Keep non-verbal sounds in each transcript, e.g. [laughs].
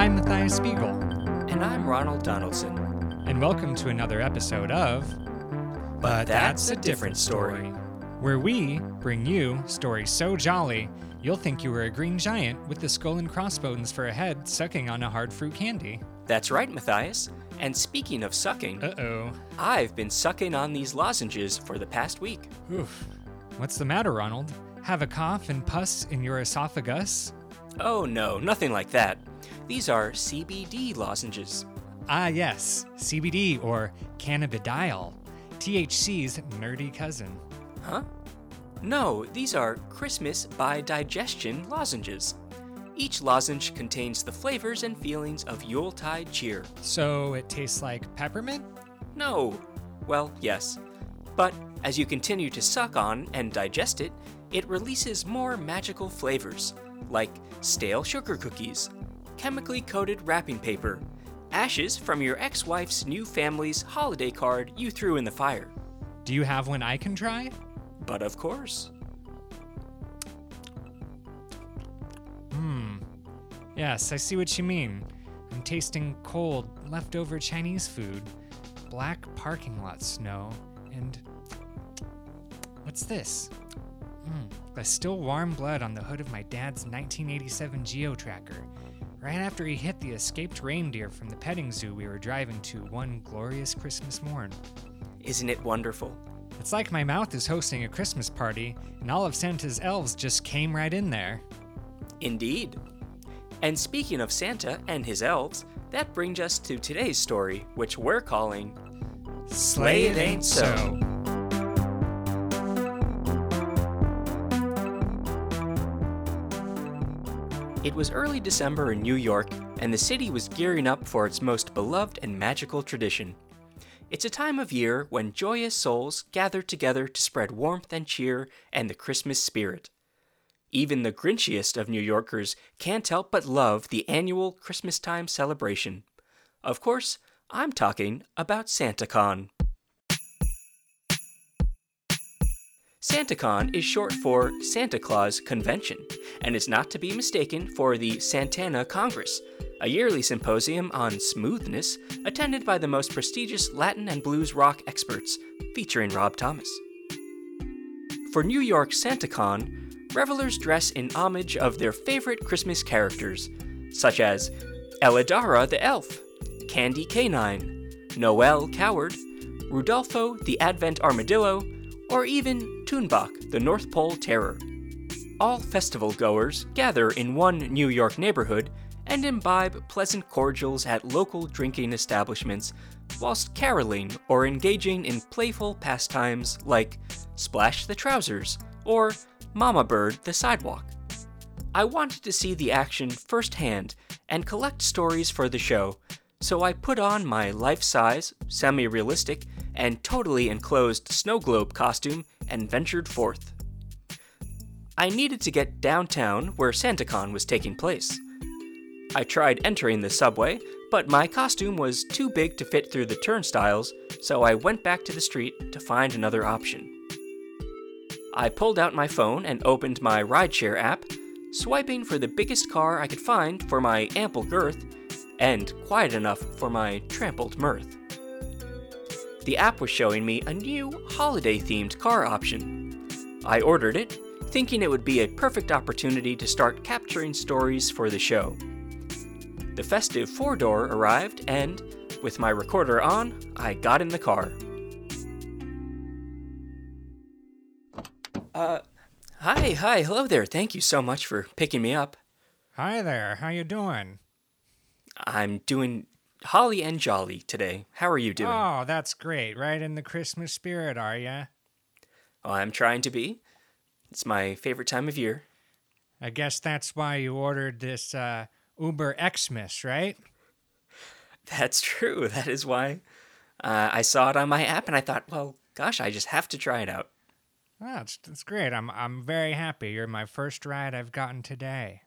I'm Matthias Spiegel, And I'm Ronald Donaldson. and welcome to another episode of But That's a Different Story. where we bring you stories so jolly you'll think you were a green giant with the skull and crossbones for a head sucking on a hard fruit candy. That's right, Matthias. And speaking of sucking, Uh oh. I've been sucking on these lozenges for the past week. Oof. What's the matter, Ronald? Have a cough and pus in your esophagus? Oh no, nothing like that. These are CBD lozenges. Ah, yes, CBD or cannabidiol, THC's nerdy cousin. Huh? No, these are Christmas by digestion lozenges. Each lozenge contains the flavors and feelings of Yuletide cheer. So it tastes like peppermint? No. Well, yes. But as you continue to suck on and digest it, it releases more magical flavors, like stale sugar cookies, chemically coated wrapping paper, ashes from your ex wife's new family's holiday card you threw in the fire. Do you have one I can try? But of course. Hmm. Yes, I see what you mean. I'm tasting cold, leftover Chinese food, black parking lot snow, and. What's this? Hmm. The still warm blood on the hood of my dad's 1987 Geo Tracker, right after he hit the escaped reindeer from the petting zoo we were driving to one glorious Christmas morn. Isn't it wonderful? It's like my mouth is hosting a Christmas party, and all of Santa's elves just came right in there. Indeed. And speaking of Santa and his elves, that brings us to today's story, which we're calling Slay It Ain't So. It was early December in New York, and the city was gearing up for its most beloved and magical tradition. It's a time of year when joyous souls gather together to spread warmth and cheer and the Christmas spirit. Even the grinchiest of New Yorkers can't help but love the annual Christmastime celebration. Of course, I'm talking about SantaCon. SantaCon is short for Santa Claus Convention, and is not to be mistaken for the Santana Congress, a yearly symposium on smoothness attended by the most prestigious Latin and blues rock experts, featuring Rob Thomas. For New York SantaCon, revelers dress in homage of their favorite Christmas characters, such as Elidara the Elf, Candy Canine, Noel Coward, Rudolpho the Advent Armadillo, or even Toonbach the North Pole Terror. All festival goers gather in one New York neighborhood and imbibe pleasant cordials at local drinking establishments whilst caroling or engaging in playful pastimes like Splash the Trousers or Mama Bird the Sidewalk. I wanted to see the action firsthand and collect stories for the show, so I put on my life size, semi realistic, and totally enclosed snow globe costume and ventured forth. I needed to get downtown where SantaCon was taking place. I tried entering the subway, but my costume was too big to fit through the turnstiles, so I went back to the street to find another option. I pulled out my phone and opened my rideshare app, swiping for the biggest car I could find for my ample girth and quiet enough for my trampled mirth. The app was showing me a new holiday themed car option. I ordered it, thinking it would be a perfect opportunity to start capturing stories for the show. The festive four door arrived, and, with my recorder on, I got in the car. Uh, hi, hi, hello there. Thank you so much for picking me up. Hi there, how you doing? I'm doing holly and jolly today. How are you doing? Oh, that's great. Right in the Christmas spirit, are ya? Oh, I'm trying to be. It's my favorite time of year. I guess that's why you ordered this uh, Uber Xmas, right? That's true. [laughs] That is why uh, I saw it on my app and I thought, well, gosh, I just have to try it out. Oh, that's, that's great. I'm, I'm very happy. You're my first ride I've gotten today.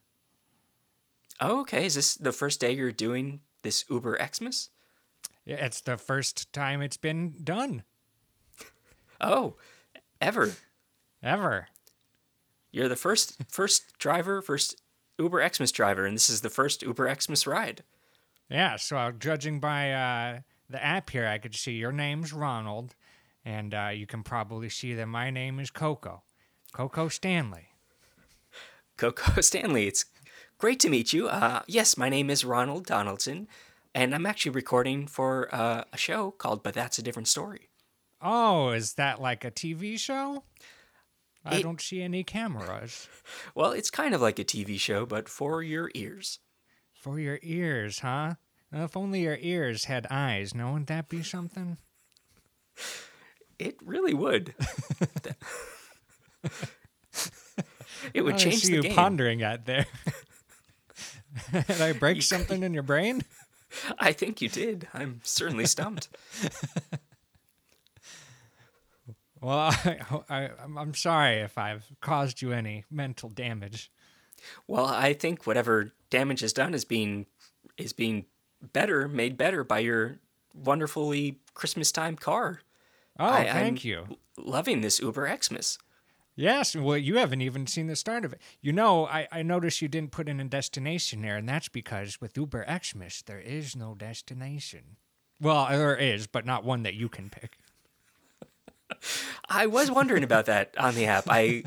Oh, okay. Is this the first day you're doing this Uber Xmas? Yeah, It's the first time it's been done, Oh, ever. ever. You're the first first driver, first Uber Xmas driver, and this is the first Uber Xmas ride. Yeah, so uh, judging by uh, the app here, I could see your name's Ronald, and uh, you can probably see that my name is Coco. Coco Stanley. [laughs] Coco Stanley, it's great to meet you. Uh, yes, my name is Ronald Donaldson, and I'm actually recording for uh, a show called But That's a Different Story. Oh, is that like a TV show? I It- don't see any cameras. [laughs] Well, it's kind of like a TV show, but for your ears. For your ears, huh? If only your ears had eyes, no, wouldn't that be something? It really would. [laughs] it would I change see the you game. pondering that there. [laughs] [laughs] Did I break something [laughs] in your brain? I think you did. I'm certainly stumped. [laughs] Well, I, I, I'm- I'm sorry if I've caused you any mental damage. Well, I think whatever damage is done is being is being better, made better by your wonderfully Christmas time car. Oh, I- thank I'm you. Loving this Uber Xmas. Yes, well, you haven't even seen the start of it. You know, I, I noticed you didn't put in a destination there, and that's because with Uber Xmas, there is no destination. Well, there is, but not one that you can pick. I was wondering about that on the app. I,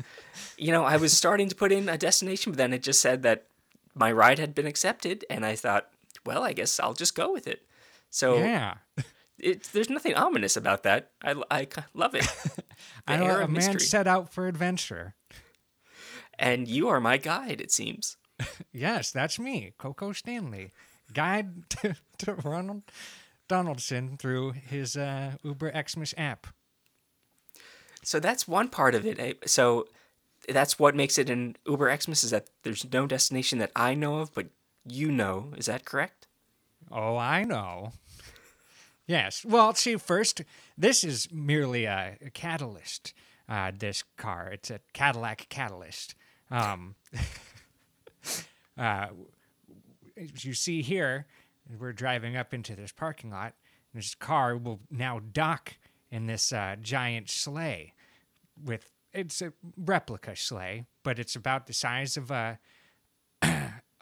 you know, I was starting to put in a destination, but then it just said that my ride had been accepted, and I thought, well, I guess I'll just go with it. So Yeah. [laughs] it, there's nothing ominous about that. I, I love it. [laughs] I know a man set out for adventure. and you are my guide, it seems. [laughs] Yes, that's me, Coco Stanley, guide [laughs] to, to Ronald Donaldson through his uh, Uber Xmas app. So that's one part of it. eh? So that's what makes it an Uber Xmas is that there's no destination that I know of, but you know. Is that correct? Oh, I know. Yes. Well, see, first, this is merely a, a catalyst. Uh, this car, it's a Cadillac Catalyst. Um, [laughs] uh, as you see here, we're driving up into this parking lot. This car will now dock in this uh, giant sleigh. With it's a replica sleigh, but it's about the size of a [clears throat]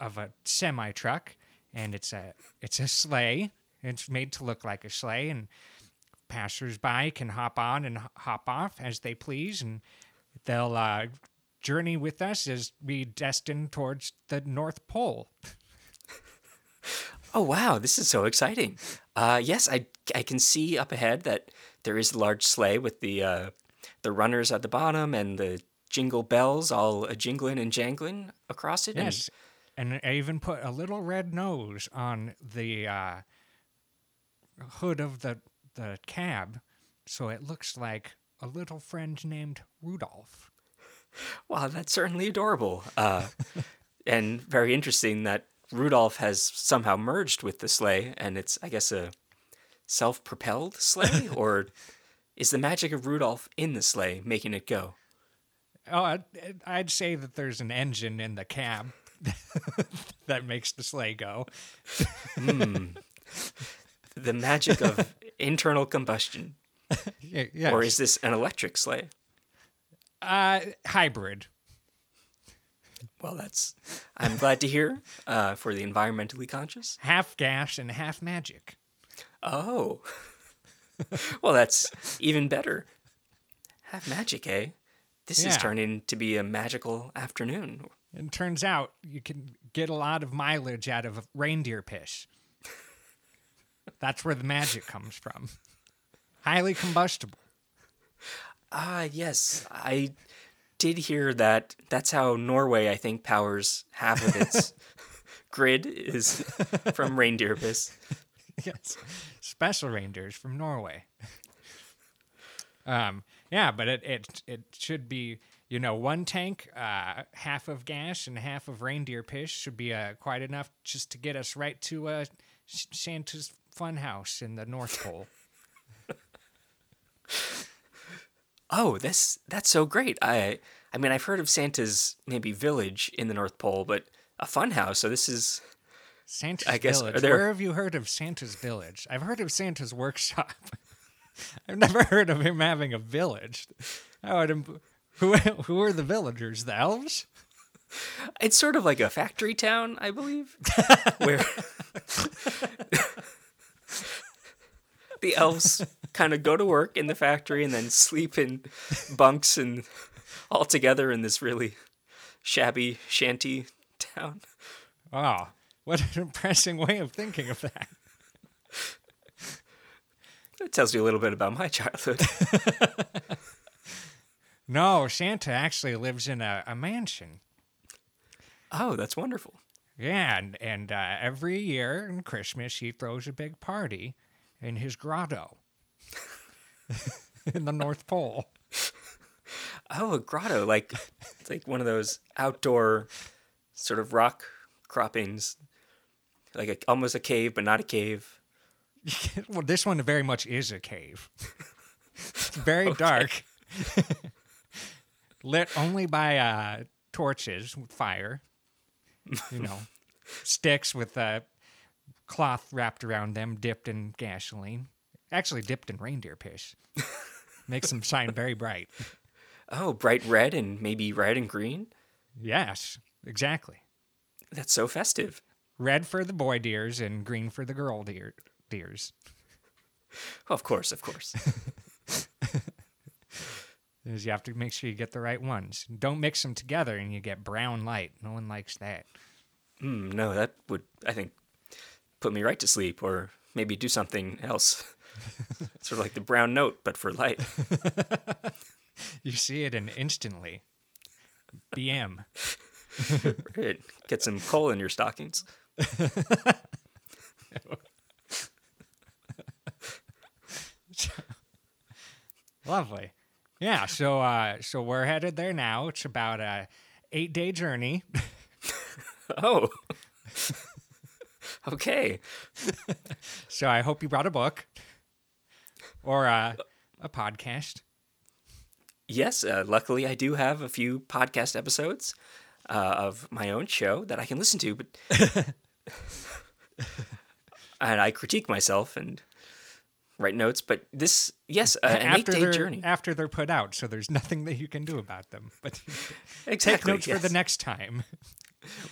of a semi truck, and it's a it's a sleigh. It's made to look like a sleigh, and passersby can hop on and hop off as they please, and they'll uh, journey with us as we destin towards the North Pole. [laughs] Oh wow, this is so exciting. Uh, yes, I I can see up ahead that there is a large sleigh with the uh, the runners at the bottom and the jingle bells all a jingling and jangling across it. and- Yes, and I even put a little red nose on the uh, hood of the the cab, so it looks like a little friend named Rudolph. Wow, that's certainly adorable. Uh, [laughs] and very interesting that Rudolph has somehow merged with the sleigh, and it's, I guess, a self propelled sleigh? [laughs] or is the magic of Rudolph in the sleigh making it go? Oh, I'd, I'd say that there's an engine in the cab [laughs] that makes the sleigh go. The magic of [laughs] internal combustion. Yes. Or is this an electric sleigh? uh, hybrid? Well, that's, I'm glad to hear uh, for the environmentally conscious. Half gas and half magic. Oh. [laughs] well, that's even better. Have magic, eh? This is turning to be a magical afternoon. And turns out you can get a lot of mileage out of reindeer piss. That's where the magic comes from. Highly combustible. Ah, yes. I did hear that that's how Norway, I think, powers half of its [laughs] grid is from reindeer piss. yes. Special reindeers from Norway. um, yeah, but it, it it should be you know one tank, uh, half of gas and half of reindeer piss should be uh, quite enough just to get us right to uh, Santa's fun house in the North Pole. [laughs] Oh, this that's so great. I I mean, I've heard of Santa's maybe village in the North Pole, but a fun house. So this is Santa's I guess- village. there- Where have you heard of Santa's village? I've heard of Santa's workshop. [laughs] I've never heard of him having a village. I would. Im- who who are the villagers? The elves? It's sort of like a factory town, I believe, [laughs] where the elves kind of go to work in the factory and then sleep in bunks and all together in this really shabby shanty town. Wow. what an impressive way of thinking of that. It tells you a little bit about my childhood. [laughs] No, Santa actually lives in a, a mansion. Oh, that's wonderful. Yeah, and, and uh, every year in Christmas, he throws a big party in his grotto [laughs] in the North Pole. Oh, a grotto, like it's like one of those outdoor sort of rock croppings, like a, almost a cave, but not a cave. [laughs] well, this one very much is a cave. It's very [laughs] dark, lit only by uh, torches with fire. You know, sticks with uh, cloth wrapped around them, dipped in gasoline. Actually, dipped in reindeer piss. [laughs] Makes them shine very bright. Oh, bright red and maybe red and green. Yes, exactly. That's so festive. Red for the boy deers and green for the girl deer deers. [laughs] Of course, of course. [laughs] Is you have to make sure you get the right ones. Don't mix them together and you get brown light. No one likes that. Mm, no, that would I think put me right to sleep, or maybe do something else. [laughs] sort of like the brown note, but for light. [laughs] You see it and instantly. BM. Right. Get some coal in your stockings. [laughs] Lovely. Yeah, so uh so we're headed there now. It's about a 8-day journey. Oh. Okay. [laughs] So I hope you brought a book or uh, a podcast. Yes, uh, luckily I do have a few podcast episodes uh, of my own show that I can listen to, but [laughs] and I critique myself and write notes. But this, yes, uh, an after eight-day journey. after they're put out, so there's nothing that you can do about them. But [laughs] take Exactly. notes for the next time.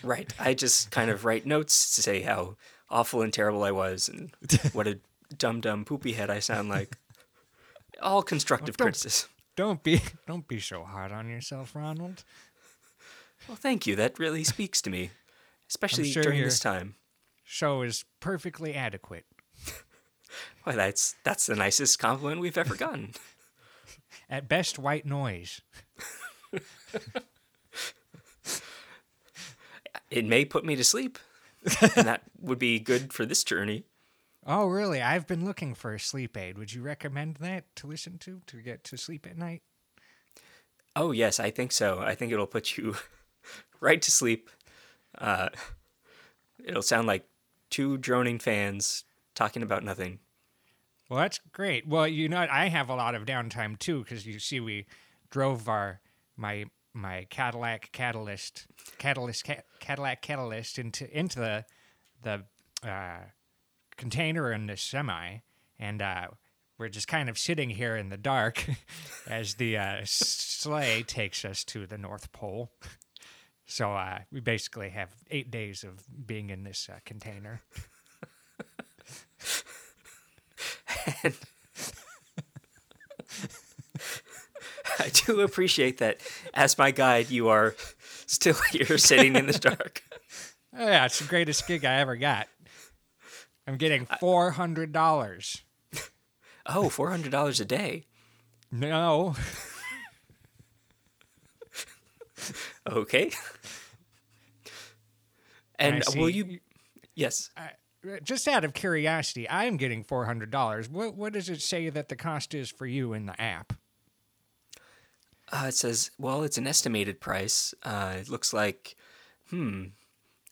Right. I just kind of write notes to say how awful and terrible I was and [laughs] what a dumb dumb poopy head I sound like. All constructive don't- criticism. Don't be don't be so hard on yourself, Ronald. Well, thank you. That really speaks to me, especially sure during this time. Show is perfectly adequate. [laughs] Well, that's that's the nicest compliment we've ever gotten. [laughs] At best, white noise. It may put me to sleep, and that [laughs] would be good for this journey. Oh, really? I've been looking for a sleep aid. Would you recommend that to listen to to get to sleep at night? Oh yes, I think so. I think it'll put you [laughs] right to sleep. Uh, it'll sound like two droning fans talking about nothing. Well, that's great. Well, you know, I have a lot of downtime too because you see, we drove our my my Cadillac Catalyst Catalyst ca- Cadillac Catalyst into into the the uh, container in the semi, and uh, we're just kind of sitting here in the dark [laughs] as the uh, sleigh takes us to the North Pole. [laughs] So uh, we basically have eight days of being in this uh, container. [laughs] [laughs] I do appreciate that. As my guide, you are still [laughs] here, sitting in the dark. Oh, [laughs] yeah, it's the greatest gig I ever got. I'm getting four hundred dollars. Oh, four hundred dollars a day. No, Okay. And And I will you? Yes. just out of curiosity, I am getting four hundred dollars. What what does it say that the cost is for you in the app? Uh, it says, well, it's an estimated price. Uh, it looks like, hmm,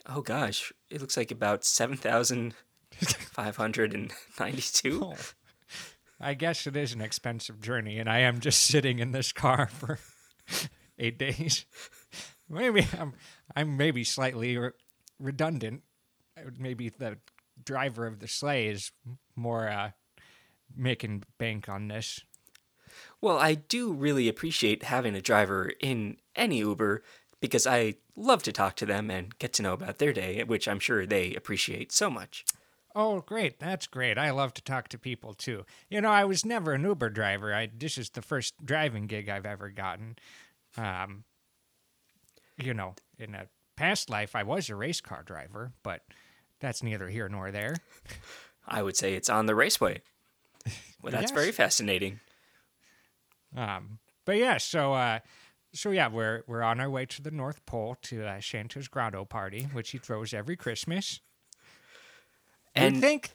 oh gosh, it looks like about seven thousand five hundred and ninety-two. [laughs] Oh, I guess it is an expensive journey, and I am just sitting in this car [laughs] for eight days. Maybe I'm I'm maybe slightly re- redundant. Maybe the driver of the sleigh is more uh, making bank on this. Well, I do really appreciate having a driver in any Uber because I love to talk to them and get to know about their day, which I'm sure they appreciate so much. Oh, great. That's great. I love to talk to people too. You know, I was never an Uber driver. I this is the first driving gig I've ever gotten. Um you know, in a past life I was a race car driver, but that's neither here nor there. I would say it's on the raceway. Well, that's Yes. very fascinating. Um but yeah, so uh so yeah, we're we're on our way to the North Pole to uh, Santa's Grotto party, which he throws every Christmas. And you think,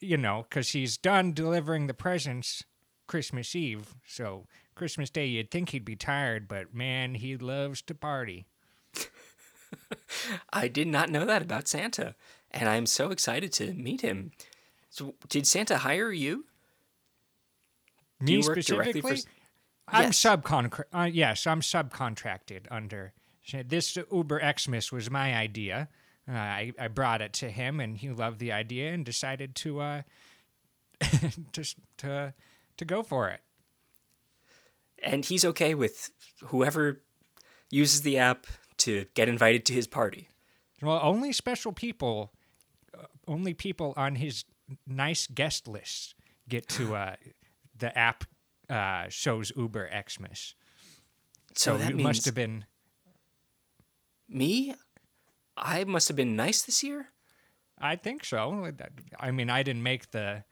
you know, because he's done delivering the presents Christmas Eve. So Christmas Day, you'd think he'd be tired, but man, he loves to party. [laughs] I did not know that about Santa, and I'm so excited to meet him. So, did Santa hire you? Me you specifically, for? I'm Yes. subcon. Uh, yes, I'm subcontracted under. This Uber Xmas was my idea. Uh, I I brought it to him, and he loved the idea and decided to uh, [laughs] to to to go for it. And he's okay with whoever uses the app to get invited to his party. Well, only special people, uh, only people on his nice guest list get to uh, the app uh, shows Uber Xmas. So, So, that must have been. me. I must have been nice this year. I think so. I mean, I didn't make the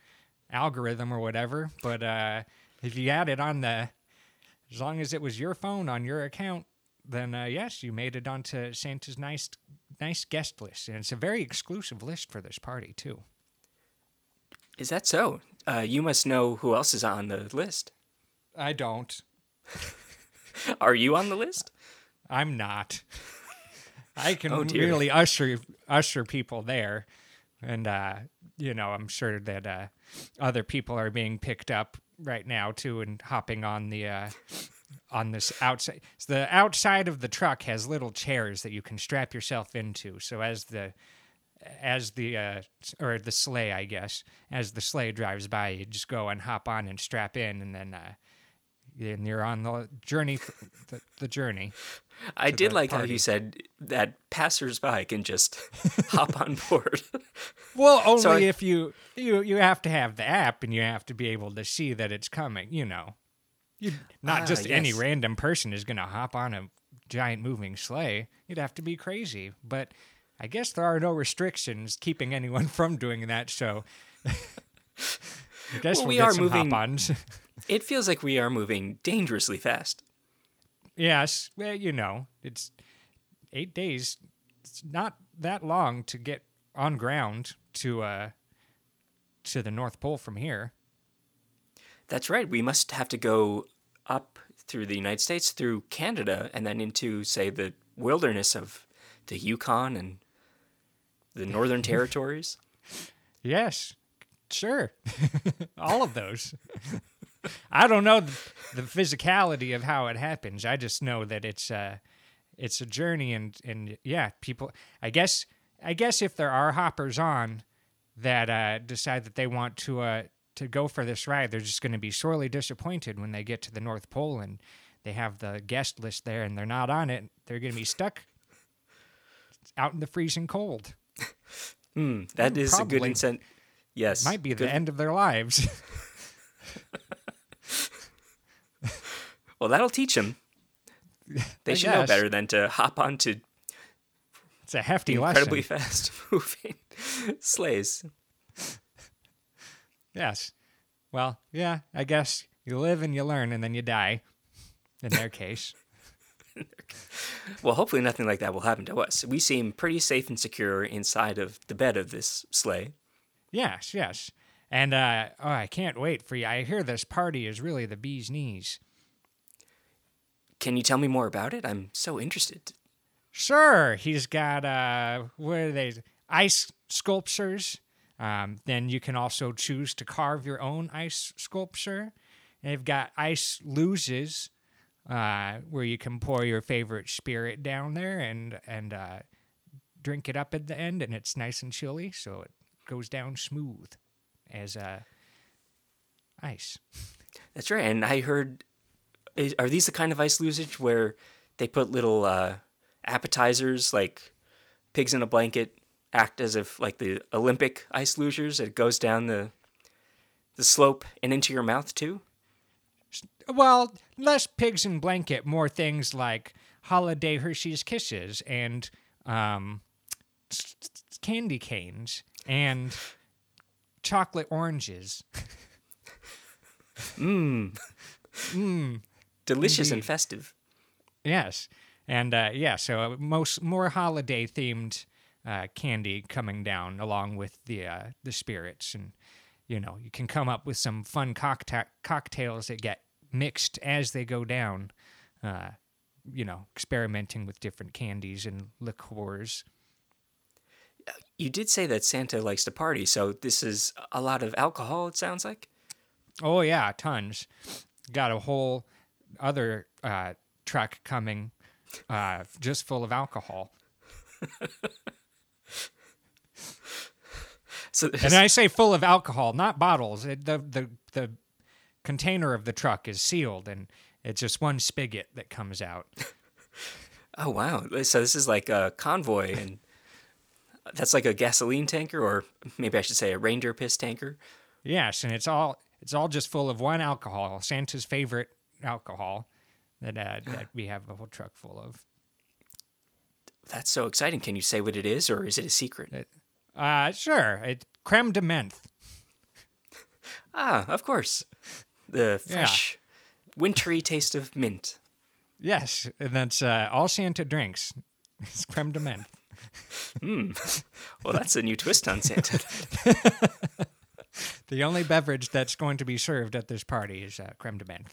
algorithm or whatever, but uh, if you had it on the, as long as it was your phone on your account, then uh, yes, you made it onto Santa's nice, nice guest list, and it's a very exclusive list for this party too. Is that so? Uh, you must know who else is on the list. I don't. [laughs] Are you on the list? I'm not. I can [laughs] Oh, really usher usher people there, and uh, you know I'm sure that uh, other people are being picked up right now too, and hopping on the uh, on this outside. So the outside of the truck has little chairs that you can strap yourself into. So as the as the uh, or the sleigh, I guess, as the sleigh drives by, you just go and hop on and strap in, and then. Uh, and you're on the journey, the, the journey. I did like how you said that passersby can just hop on board. [laughs] Well, [laughs] only So I- if you you you have to have the app and you have to be able to see that it's coming. You know, you not Ah, just any random person is going to hop on a giant moving sleigh. You'd have to be crazy. But I guess there are no restrictions keeping anyone [laughs] from doing that. So I guess Well, we'll we get are some moving- hop-ons. [laughs] it feels like we are moving dangerously fast. yes, well, you know, it's eight days. It's not that long to get on ground to uh to the North Pole from here. That's right. We must have to go up through the United States, through Canada, and then into, say, the wilderness of the Yukon and the Northern Territories. [laughs] Yes, sure. [laughs] All of those. I don't know the, the physicality of how it happens. I just know that it's uh it's a journey and and yeah, people I guess I guess if there are hoppers on that uh decide that they want to uh to go for this ride, they're just going to be sorely disappointed when they get to the North Pole and they have the guest list there and they're not on it. They're going to be stuck out in the freezing cold. Hmm, that is a good incentive. Yes. Might be the good- end of their lives. [laughs] Well, that'll teach them. They I should know better than to hop onto It's a hefty incredibly lesson. [laughs] fast moving sleighs. Yes. Well, yeah, I guess you live and you learn and then you die. In their case. Well, hopefully nothing like that will happen to us. We seem pretty safe and secure inside of the bed of this sleigh. Yes, yes. And uh oh, I can't wait for you. I hear this party is really the bee's knees. Can you tell me more about it? I'm so interested. Sure, he's got uh what are they? Ice sculptures. Um, then you can also choose to carve your own ice sculpture. They've got ice luges, uh, where you can pour your favorite spirit down there and and uh, drink it up at the end, and it's nice and chilly, so it goes down smooth as uh, ice. [laughs] That's right. And I heard, is, are these the kind of ice luggage where they put little uh, appetizers like pigs in a blanket act as if like the Olympic ice lugers. It goes down the the slope and into your mouth too. Well, less pigs in blanket, more things like holiday Hershey's Kisses and um, candy canes and chocolate oranges. Mmm. [laughs] Mm, Delicious and festive. yes, and uh, yeah, so uh, most more holiday themed uh, candy coming down along with the uh, the spirits, and you know you can come up with some fun cockta- cocktails that get mixed as they go down. Uh, you know, experimenting with different candies and liqueurs. You did say that Santa likes to party, so this is a lot of alcohol. It sounds like. Oh yeah, tons. Got a whole other uh, truck coming, uh, just full of alcohol. [laughs] So And I say full of alcohol, not bottles. It, the the the container of the truck is sealed, and it's just one spigot that comes out. [laughs] oh wow, so this is like a convoy, and that's like a gasoline tanker, or maybe I should say a reindeer piss tanker. Yes, and it's all it's all just full of one alcohol, Santa's favorite alcohol that uh, that we have a whole truck full of. That's so exciting. Can you say what it is, or is it a secret? Uh, sure, it creme de menthe. [laughs] Ah, of course, the Yeah. fresh, wintry taste of mint. Yes, and that's uh, all Santa drinks. [laughs] It's creme de menthe. Hmm. Well, that's a new twist on Santa. [laughs] The only beverage that's going to be served at this party is uh, creme de menthe.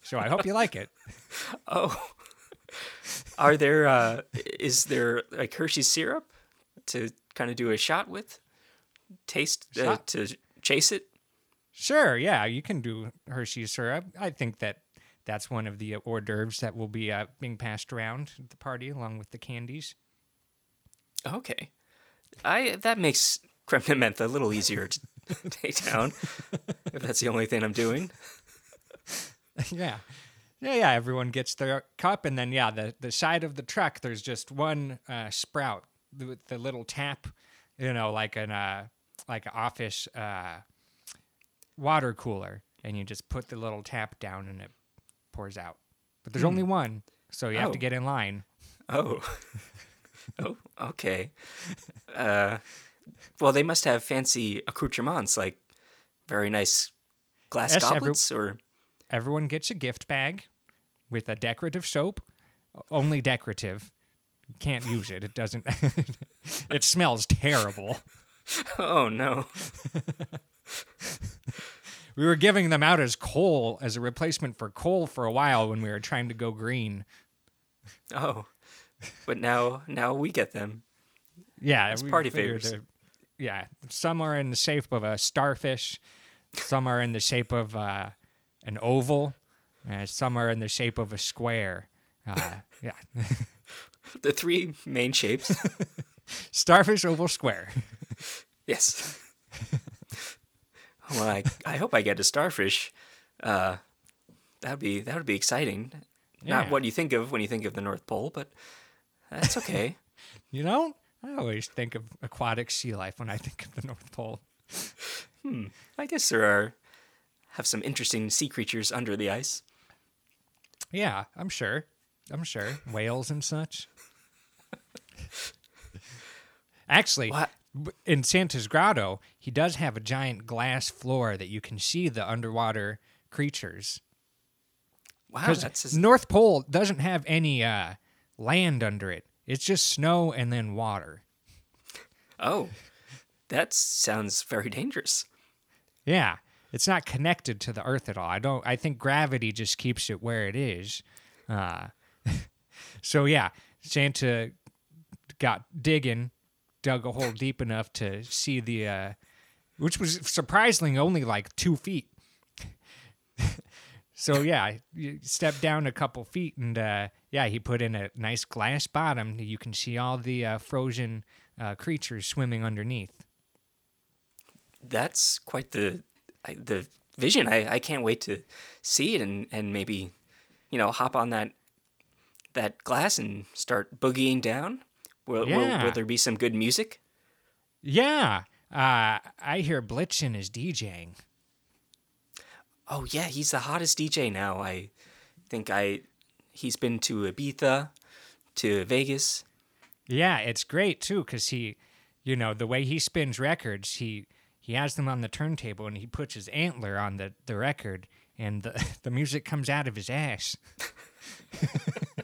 So I hope you like it. [laughs] oh, are there? Uh, is there like Hershey's syrup to kind of do a shot with? Taste uh, Shot? to chase it. Sure, yeah, you can do Hershey's syrup. I think that that's one of the hors d'oeuvres that will be uh, being passed around at the party along with the candies. Okay, I that makes creme de menthe a little easier to [laughs] take down. if that's the only thing I'm doing. [laughs] yeah. Yeah, yeah, everyone gets their cup, and then, yeah, the, the side of the truck, there's just one uh, sprout with the little tap, you know, like an uh, like an office uh, water cooler, and you just put the little tap down, and it pours out. But there's only one, so you have to Oh. get in line. Oh. [laughs] oh, okay. Uh, well, they must have fancy accoutrements, like very nice glass Yes, every- goblets, or Everyone gets a gift bag with a decorative soap, only decorative. You can't use it. It doesn't. [laughs] it smells terrible. [laughs] oh no, [laughs] We were giving them out as coal, as a replacement for coal for a while when we were trying to go green. oh. But now, now we get them. Yeah, we party favors. Yeah, some are in the shape of a starfish, some are in the shape of uh, an oval, uh, some are in the shape of a square. Uh, yeah, [laughs] The three main shapes. [laughs] starfish, oval, square. [laughs] yes. [laughs] well, I, I hope I get a starfish. Uh, that'd be that would be exciting. Not what you think of when you think of the North Pole, but that's okay. You know, I always think of aquatic sea life when I think of the North Pole. hmm. I guess there are have some interesting sea creatures under the ice. Yeah, I'm sure. I'm sure. Whales and such. Actually, What? in Santa's Grotto, he does have a giant glass floor that you can see the underwater creatures. Wow, that's just, North Pole doesn't have any uh, land under it. It's just snow and then water. oh, that sounds very dangerous. Yeah, it's not connected to the Earth at all. I don't. I think gravity just keeps it where it is. Uh, [laughs] so yeah, Santa got digging, dug a hole deep enough to see the, uh, which was surprisingly only like two feet. [laughs] so yeah, you step down a couple feet, and uh, yeah, he put in a nice glass bottom. You can see all the uh, frozen uh, creatures swimming underneath. That's quite the I- the vision. I, I can't wait to see it and, and maybe, you know, hop on that that glass and start boogieing down? Will, will, will there be some good music? Yeah. Uh, I hear Blitzen is DJing. Oh yeah, he's the hottest DJ now. I think I he's been to Ibiza, to Vegas. Yeah, it's great too because he, you know, the way he spins records, he he has them on the turntable and he puts his antler on the the record, and the [laughs] the music comes out of his ass. [laughs]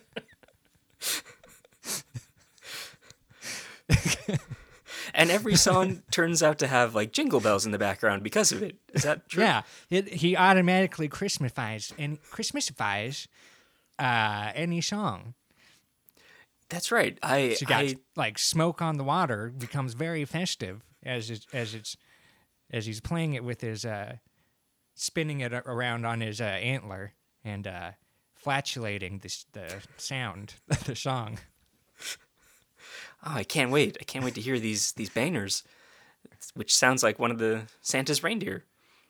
[laughs] And every song [laughs] turns out to have like jingle bells in the background because of it. Is that true? Yeah, it, he automatically Christmasifies and Christmasifies uh, any song. That's right. I, So got I like smoke on the water becomes very festive as it, as it's as he's playing it with his uh, spinning it around on his uh, antler and uh, flatulating this the sound of [laughs] the song. Oh, I can't wait. I can't wait to hear these these bangers, which sounds like one of the Santa's reindeer.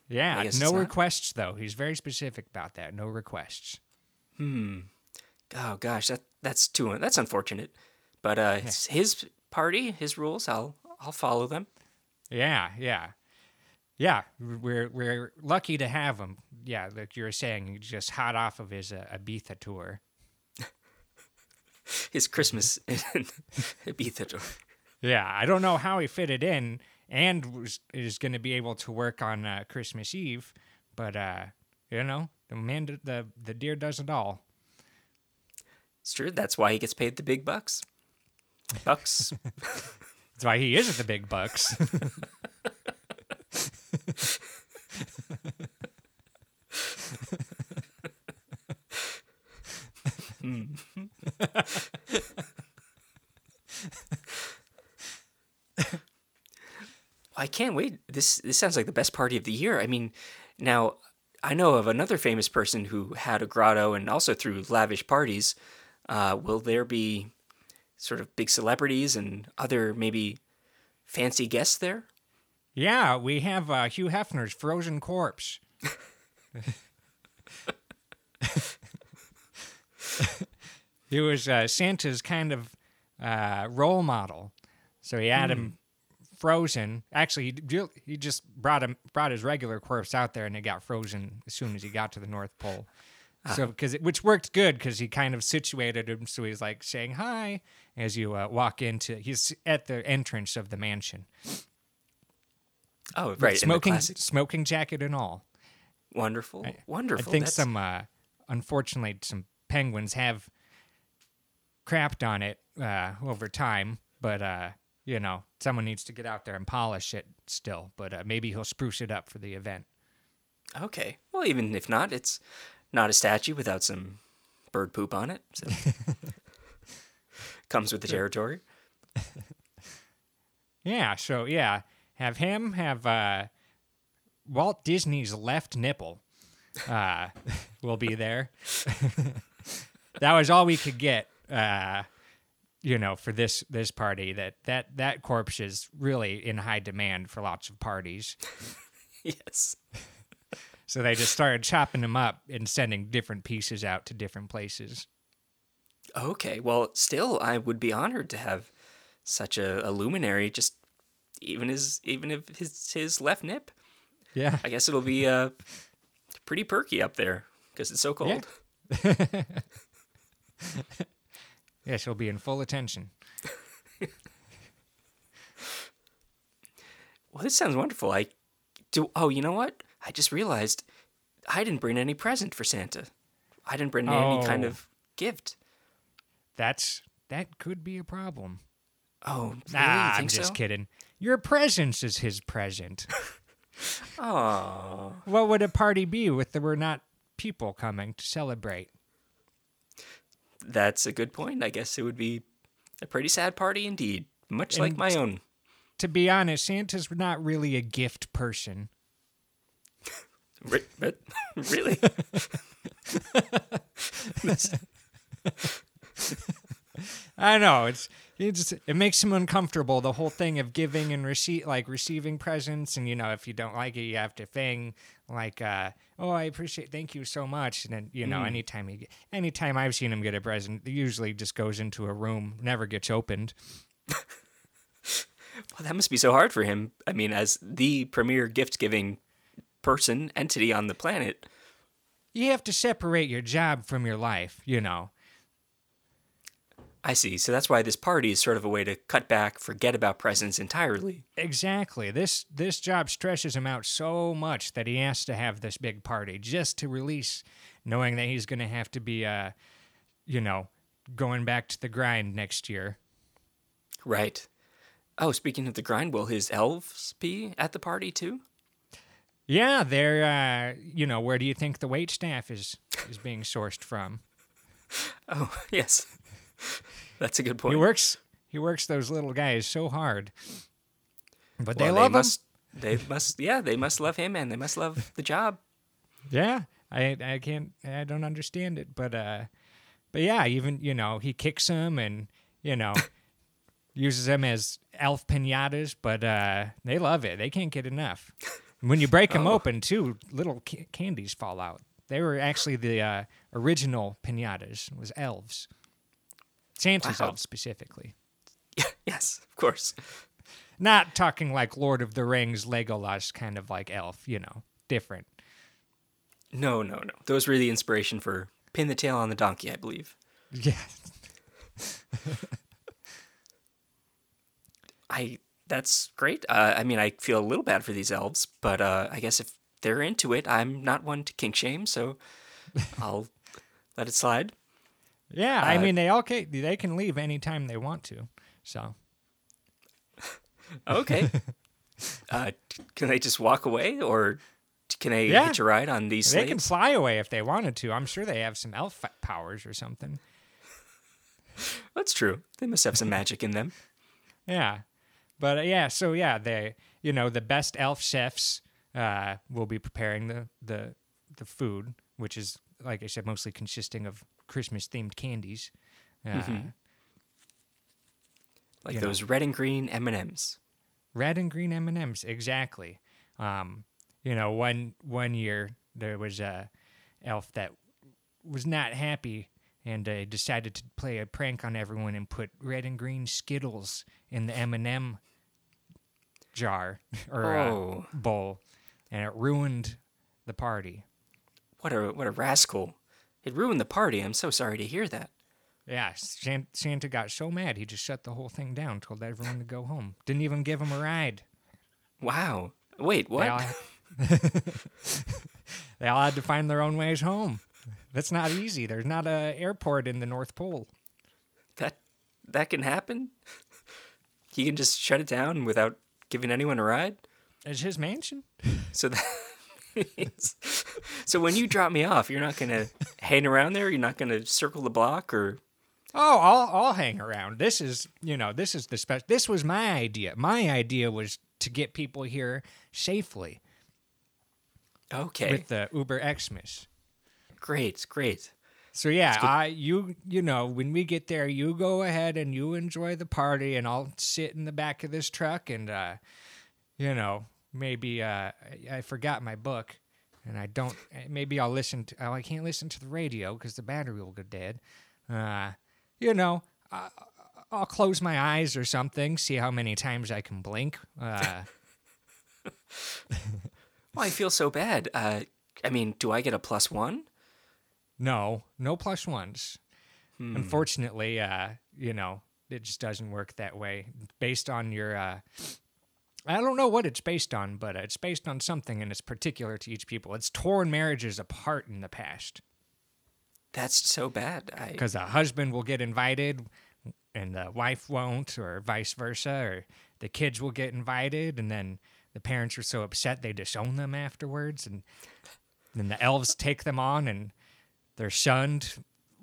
Yeah, no requests though. He's very specific about that. No requests. Hmm. Oh gosh, that that's too that's unfortunate. But uh, it's his party, his rules. I'll I'll follow them. Yeah, yeah, yeah. We're we're lucky to have him. Yeah, like you were saying, just hot off of his uh, Ibiza tour. His Christmas [laughs] in Ibiza. Yeah, I don't know how he fit it in and was is going to be able to work on uh, Christmas Eve, but uh, you know, the man, the the deer does it all. It's true. That's why he gets paid the big bucks. Bucks. [laughs] That's why he is at the big bucks. [laughs] I can't wait. This this sounds like the best party of the year. I mean, now I know of another famous person who had a grotto and also threw lavish parties. Uh, will there be sort of big celebrities and other maybe fancy guests there? yeah, we have uh, Hugh Hefner's frozen corpse. [laughs] [laughs] he was uh, Santa's kind of uh, role model, so he had him frozen. Actually, he, he just brought him brought his regular corpse out there, and it got frozen as soon as he got to the North Pole. So, because which worked good because he kind of situated him, so he's like saying hi as you uh, walk into. He's at the entrance of the mansion, Oh, right. smoking smoking jacket and all. wonderful, I wonderful. I think That's- some, uh, unfortunately, some penguins have crapped on it uh, over time, but uh, you know, someone needs to get out there and polish it still. But uh, maybe he'll spruce it up for the event. Okay. Well, even if not, it's not a statue without some bird poop on it. So [laughs] comes with the territory. [laughs] Yeah, so yeah, have him have uh, Walt Disney's left nipple uh, [laughs] will be there. that was all we could get, uh, you know, for this this party. That that that corpse is really in high demand for lots of parties. [laughs] yes. [laughs] So they just started chopping him up and sending different pieces out to different places. Okay. Well, still, I would be honored to have such a, a luminary. Just even his even if his his left nip. Yeah. I guess it'll be uh pretty perky up there because it's so cold. [laughs] Yes, he'll be in full attention. [laughs] Well, this sounds wonderful. I do. Oh, you know what? I just realized I didn't bring any present for Santa. I didn't bring any oh. kind Oh. of gift. That's that could be a problem. Oh, really? Nah, I'm just so? kidding. Your presence is his present. Oh, [laughs] what would a party be if there were not people coming to celebrate? That's a good point. I guess it would be a pretty sad party indeed, much like my own. To be honest, Santa's not really a gift person. [laughs] But [laughs] really, [laughs] I know it's it's it makes him uncomfortable. The whole thing of giving and receive, like receiving presents, and you know, if you don't like it, you have to thing like, uh, "Oh, I appreciate, thank you so much." And then you know, Mm. anytime he, anytime I've seen him get a present, he usually just goes into a room, never gets opened. [laughs] Well, that must be so hard for him. I mean, as the premier gift giving person, entity on the planet. You have to separate your job from your life, you know. I see. So that's why this party is sort of a way to cut back, forget about presents entirely. Exactly. This this job stresses him out so much that he has to have this big party just to release, knowing that he's going to have to be, uh, you know, going back to the grind next year. Right. Oh, speaking of the grind, will his elves be at the party too? Yeah, they're, uh, you know, where do you think the wait staff is is being sourced from? [laughs] Oh, yes. [laughs] That's a good point. He works he works those little guys so hard, but they Well, love him. must, They must, yeah, they must love him and they must love the job. Yeah, I I can't I don't understand it, but uh, but yeah, even you know he kicks them and you know [laughs] uses them as elf pinatas, but uh, they love it. They can't get enough. When you break them Oh. open, too, little ca- candies fall out. They were actually the uh, original pinatas. It Was elves, Santa's Wow. elves specifically. [laughs] yes, of course. Not talking like Lord of the Rings, Legolas kind of like elf. You know, different. No, no, no. Those were the inspiration for Pin the Tail on the Donkey, I believe. Yeah. [laughs] I that's great. Uh, I mean, I feel a little bad for these elves, but uh, I guess if they're into it, I'm not one to kink shame, so [laughs] I'll let it slide. Yeah, I mean they all can, they can leave anytime they want to. So [laughs] Okay. [laughs] uh, can they just walk away, or can they Yeah. hitch a ride on these they can fly away if they wanted to. I'm sure they have some elf powers or something. [laughs] That's true. They must have some magic in them. Yeah, but uh, yeah, so yeah, they you know the best elf chefs uh, will be preparing the the the food, which is like I said, mostly consisting of Christmas themed candies. Uh, Mhm. Like You know. those red and green M and M's. red and green M and M's exactly. Um, you know, one one year there was a elf that was not happy and uh, decided to play a prank on everyone and put red and green Skittles in the M and m jar [laughs] or Oh. uh, bowl, and it ruined the party. What a what a rascal! It ruined the party. I'm so sorry to hear that. Yeah, San- Santa got so mad he just shut the whole thing down, told everyone to go home. Didn't even give him a ride. Wow. Wait, what? They all, [laughs] they all had to find their own ways home. That's not easy. There's not a airport in the North Pole. That that can happen. He can just shut it down without giving anyone a ride. It's his mansion. So that [laughs] so when you drop me off, you're not gonna hang around there. You're not gonna circle the block, or Oh, I'll I'll hang around. This is you know this is the special. This was my idea. My idea was to get people here safely okay, with the Uber Xmas. great, great. So yeah, I you you know when we get there, you go ahead and you enjoy the party, and I'll sit in the back of this truck, and uh, you know maybe uh, I, I forgot my book, and I don't. Maybe I'll listen to. Oh, I can't listen to the radio because the battery will go dead. Uh, you know, I, I'll close my eyes or something, see how many times I can blink. Uh, [laughs] Well, I feel so bad. Uh, I mean, do I get a plus one? No, no plus ones. Unfortunately, uh, you know, it just doesn't work that way. Based on your, uh, I don't know what it's based on, but it's based on something and it's particular to each people. It's torn marriages apart in the past That's so bad. Because a husband will get invited and the wife won't, or vice versa, or the kids will get invited and then the parents are so upset they disown them afterwards, and then the elves take them on and they're shunned.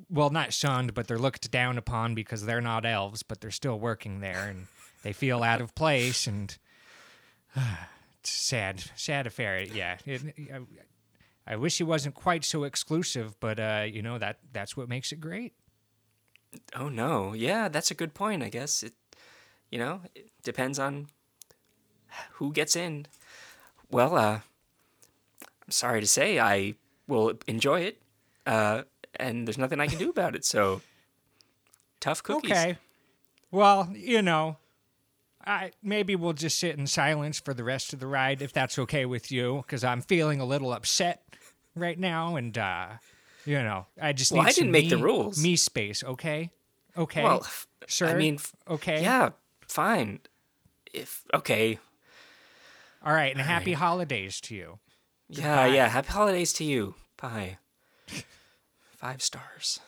Well, not shunned, but they're looked down upon because they're not elves, but they're still working there and they feel out of place and [sighs] sad, sad affair. Yeah, it, I, I wish it wasn't quite so exclusive, but uh, you know that that's what makes it great. Oh no, yeah, that's a good point. I guess it, you know, it depends on who gets in. Well, uh, I'm sorry to say, I will enjoy it, uh, and there's nothing I can do about it. So, [laughs] tough cookies. Okay. Well, you know, I maybe we'll just sit in silence for the rest of the ride if that's okay with you, because I'm feeling a little upset right now, and uh, you know, I just Well, need I didn't make the rules. Me space, okay? Okay. Well, sure. I mean, okay. yeah, fine. If okay, All right, and happy holidays to you. yeah, yeah. Happy holidays to you. Bye. Five stars.